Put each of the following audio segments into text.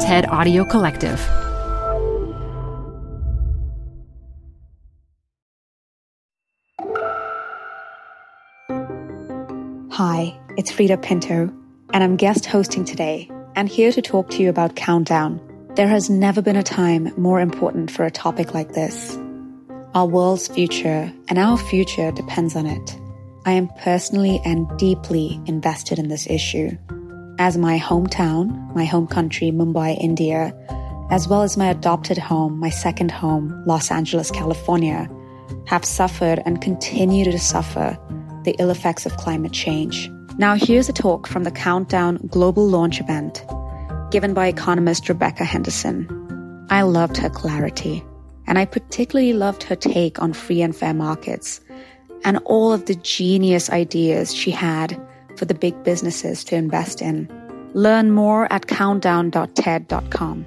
TED Audio Collective. Hi, it's Freida Pinto, and I'm guest hosting today and here to talk to you about Countdown. There has never been a time more important for a topic like this. Our world's future and our future depends on it. I am personally and deeply invested in this issue. As my hometown, my home country, Mumbai, India, as well as my adopted home, my second home, Los Angeles, California, have suffered and continue to suffer the ill effects of climate change. Now, here's a talk from the Countdown Global Launch event given by economist Rebecca Henderson. I loved her clarity, and I particularly loved her take on free and fair markets and all of the genius ideas she had for the big businesses to invest in. Learn more at countdown.ted.com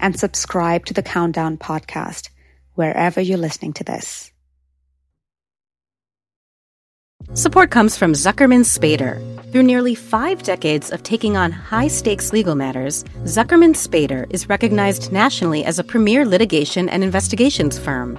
and subscribe to the Countdown podcast wherever you're listening to this. Support comes from Zuckerman Spader. Through nearly five decades of taking on high stakes legal matters, Zuckerman Spader is recognized nationally as a premier litigation and investigations firm.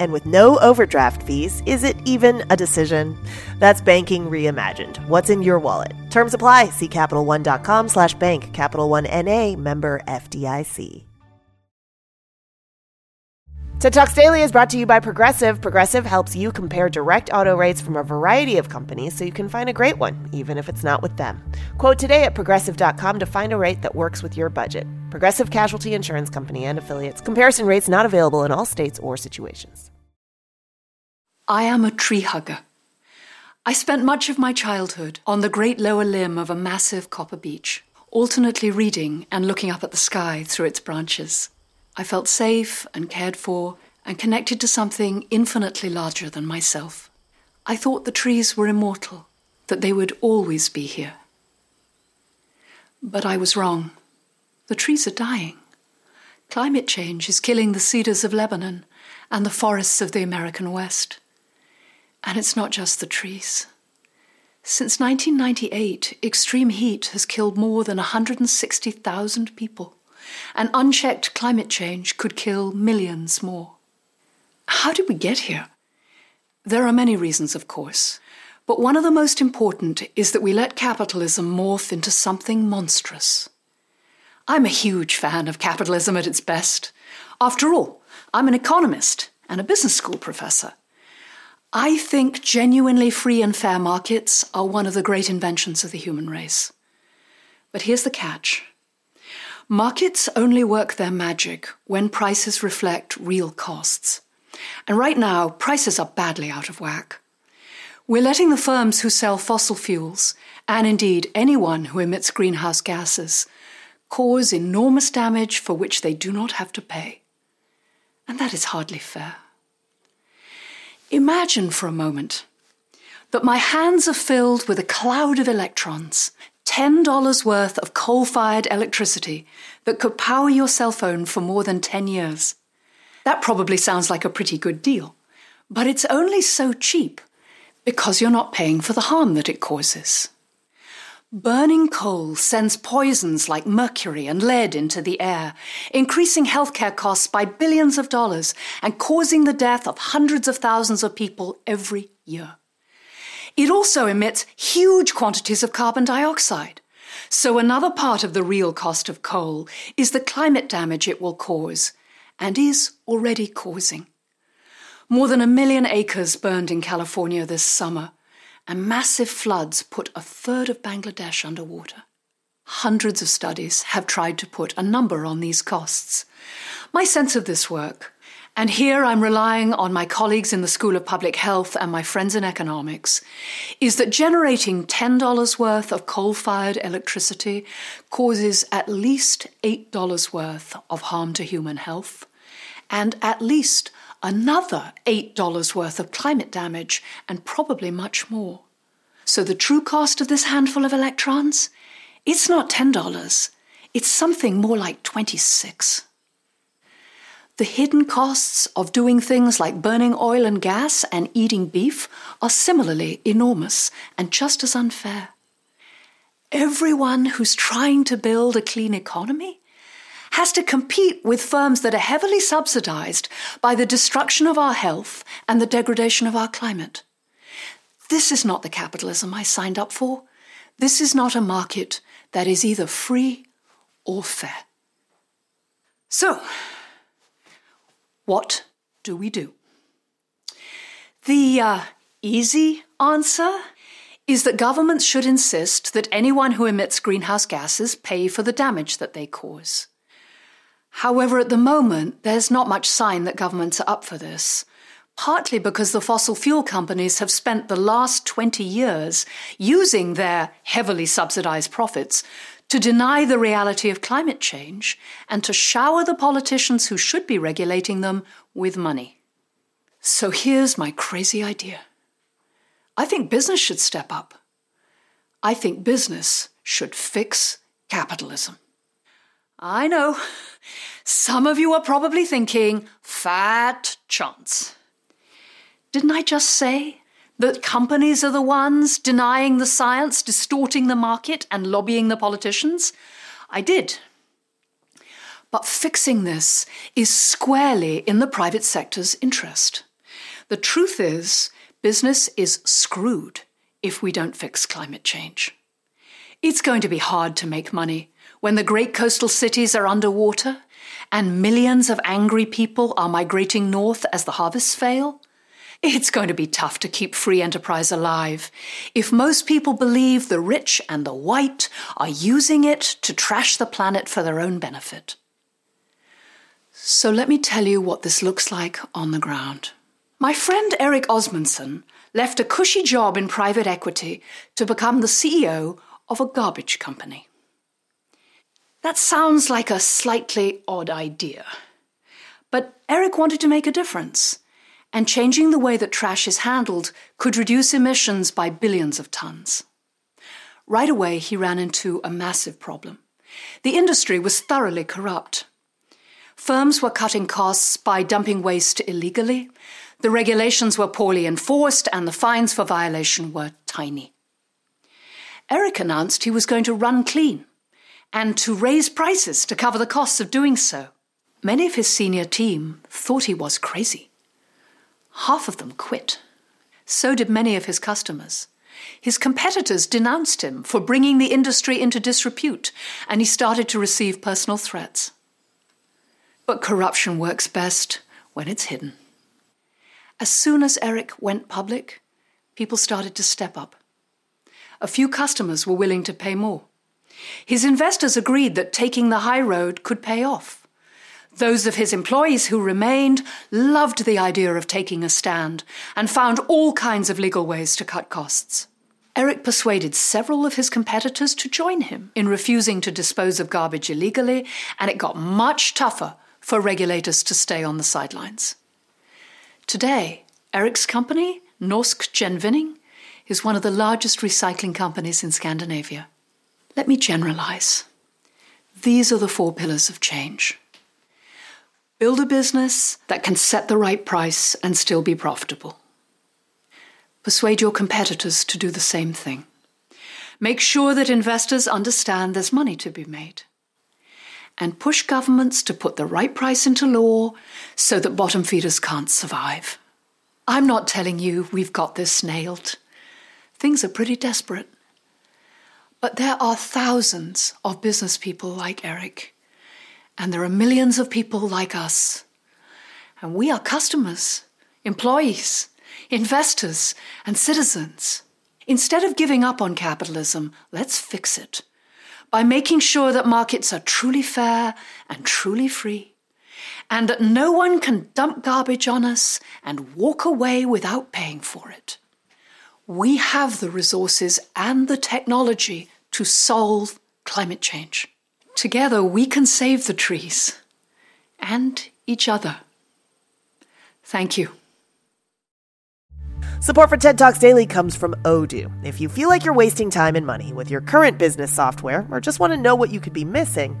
And with no overdraft fees, is it even a decision? That's banking reimagined. What's in your wallet? Terms apply. See CapitalOne.com slash bank. Capital One N.A. member FDIC. TED Talks Daily is brought to you by Progressive. Progressive helps you compare direct auto rates from a variety of companies so you can find a great one, even if it's not with them. Quote today at progressive.com to find a rate that works with your budget. Progressive Casualty Insurance Company and affiliates. Comparison rates not available in all states or situations. I am a tree hugger. I spent much of my childhood on the great lower limb of a massive copper beech, alternately reading and looking up at the sky through its branches. I felt safe and cared for and connected to something infinitely larger than myself. I thought the trees were immortal, that they would always be here. But I was wrong. The trees are dying. Climate change is killing the cedars of Lebanon and the forests of the American West. And it's not just the trees. Since 1998, extreme heat has killed more than 160,000 people and unchecked climate change could kill millions more. How did we get here? There are many reasons, of course, but one of the most important is that we let capitalism morph into something monstrous. I'm a huge fan of capitalism at its best. After all, I'm an economist and a business school professor. I think genuinely free and fair markets are one of the great inventions of the human race. But here's the catch Markets only work their magic when prices reflect real costs. And right now, prices are badly out of whack. We're letting the firms who sell fossil fuels, and indeed anyone who emits greenhouse gases, cause enormous damage for which they do not have to pay. And that is hardly fair. Imagine for a moment that my hands are filled with a cloud of electrons, $10 worth of coal fired electricity that could power your cell phone for more than 10 years. That probably sounds like a pretty good deal, but it's only so cheap because you're not paying for the harm that it causes. Burning coal sends poisons like mercury and lead into the air, increasing healthcare costs by billions of dollars and causing the death of hundreds of thousands of people every year. It also emits huge quantities of carbon dioxide. So, another part of the real cost of coal is the climate damage it will cause, and is already causing. More than a million acres burned in California this summer, and massive floods put a third of Bangladesh underwater. Hundreds of studies have tried to put a number on these costs. My sense of this work and here I'm relying on my colleagues in the School of Public Health and my friends in economics, is that generating $10 worth of coal fired electricity causes at least $8 worth of harm to human health, and at least another $8 worth of climate damage, and probably much more. So the true cost of this handful of electrons? It's not $10. It's something more like 26. The hidden costs of doing things like burning oil and gas and eating beef are similarly enormous and just as unfair. Everyone who's trying to build a clean economy has to compete with firms that are heavily subsidized by the destruction of our health and the degradation of our climate. This is not the capitalism I signed up for. This is not a market that is either free or fair. So, what do we do? The uh, easy answer is that governments should insist that anyone who emits greenhouse gases pay for the damage that they cause. However, at the moment, there's not much sign that governments are up for this, partly because the fossil fuel companies have spent the last 20 years using their heavily subsidized profits to deny the reality of climate change, and to shower the politicians who should be regulating them with money. So here's my crazy idea I think business should step up. I think business should fix capitalism. I know. Some of you are probably thinking, fat chance. Didn't I just say that companies are the ones denying the science, distorting the market, and lobbying the politicians? I did. But fixing this is squarely in the private sector's interest. The truth is, business is screwed if we don't fix climate change. It's going to be hard to make money when the great coastal cities are underwater and millions of angry people are migrating north as the harvests fail. It's going to be tough to keep free enterprise alive if most people believe the rich and the white are using it to trash the planet for their own benefit. So let me tell you what this looks like on the ground. My friend Erik Osmundsen left a cushy job in private equity to become the CEO of a garbage company. That sounds like a slightly odd idea. But Erik wanted to make a difference and changing the way that trash is handled could reduce emissions by billions of tons. Right away, he ran into a massive problem. The industry was thoroughly corrupt. Firms were cutting costs by dumping waste illegally, the regulations were poorly enforced, and the fines for violation were tiny. Erik announced he was going to run clean and to raise prices to cover the costs of doing so. Many of his senior team thought he was crazy. Half of them quit. So did many of his customers. His competitors denounced him for bringing the industry into disrepute, and he started to receive personal threats. But corruption works best when it's hidden. As soon as Erik went public, people started to step up. A few customers were willing to pay more. His investors agreed that taking the high road could pay off. Those of his employees who remained loved the idea of taking a stand and found all kinds of legal ways to cut costs. Erik persuaded several of his competitors to join him in refusing to dispose of garbage illegally, and it got much tougher for regulators to stay on the sidelines. Today, Erik's company, Norsk Gjenvinning, is one of the largest recycling companies in Scandinavia. Let me generalize. These are the four pillars of change. Build a business that can set the right price and still be profitable. Persuade your competitors to do the same thing. Make sure that investors understand there's money to be made. And push governments to put the right price into law so that bottom feeders can't survive. I'm not telling you we've got this nailed. Things are pretty desperate. But there are thousands of business people like Erik and there are millions of people like us. And we are customers, employees, investors, and citizens. Instead of giving up on capitalism, let's fix it by making sure that markets are truly fair and truly free, and that no one can dump garbage on us and walk away without paying for it. We have the resources and the technology to solve climate change. Together, we can save the trees and each other. Thank you. Support for TED Talks Daily comes from Odoo. If you feel like you're wasting time and money with your current business software or just want to know what you could be missing,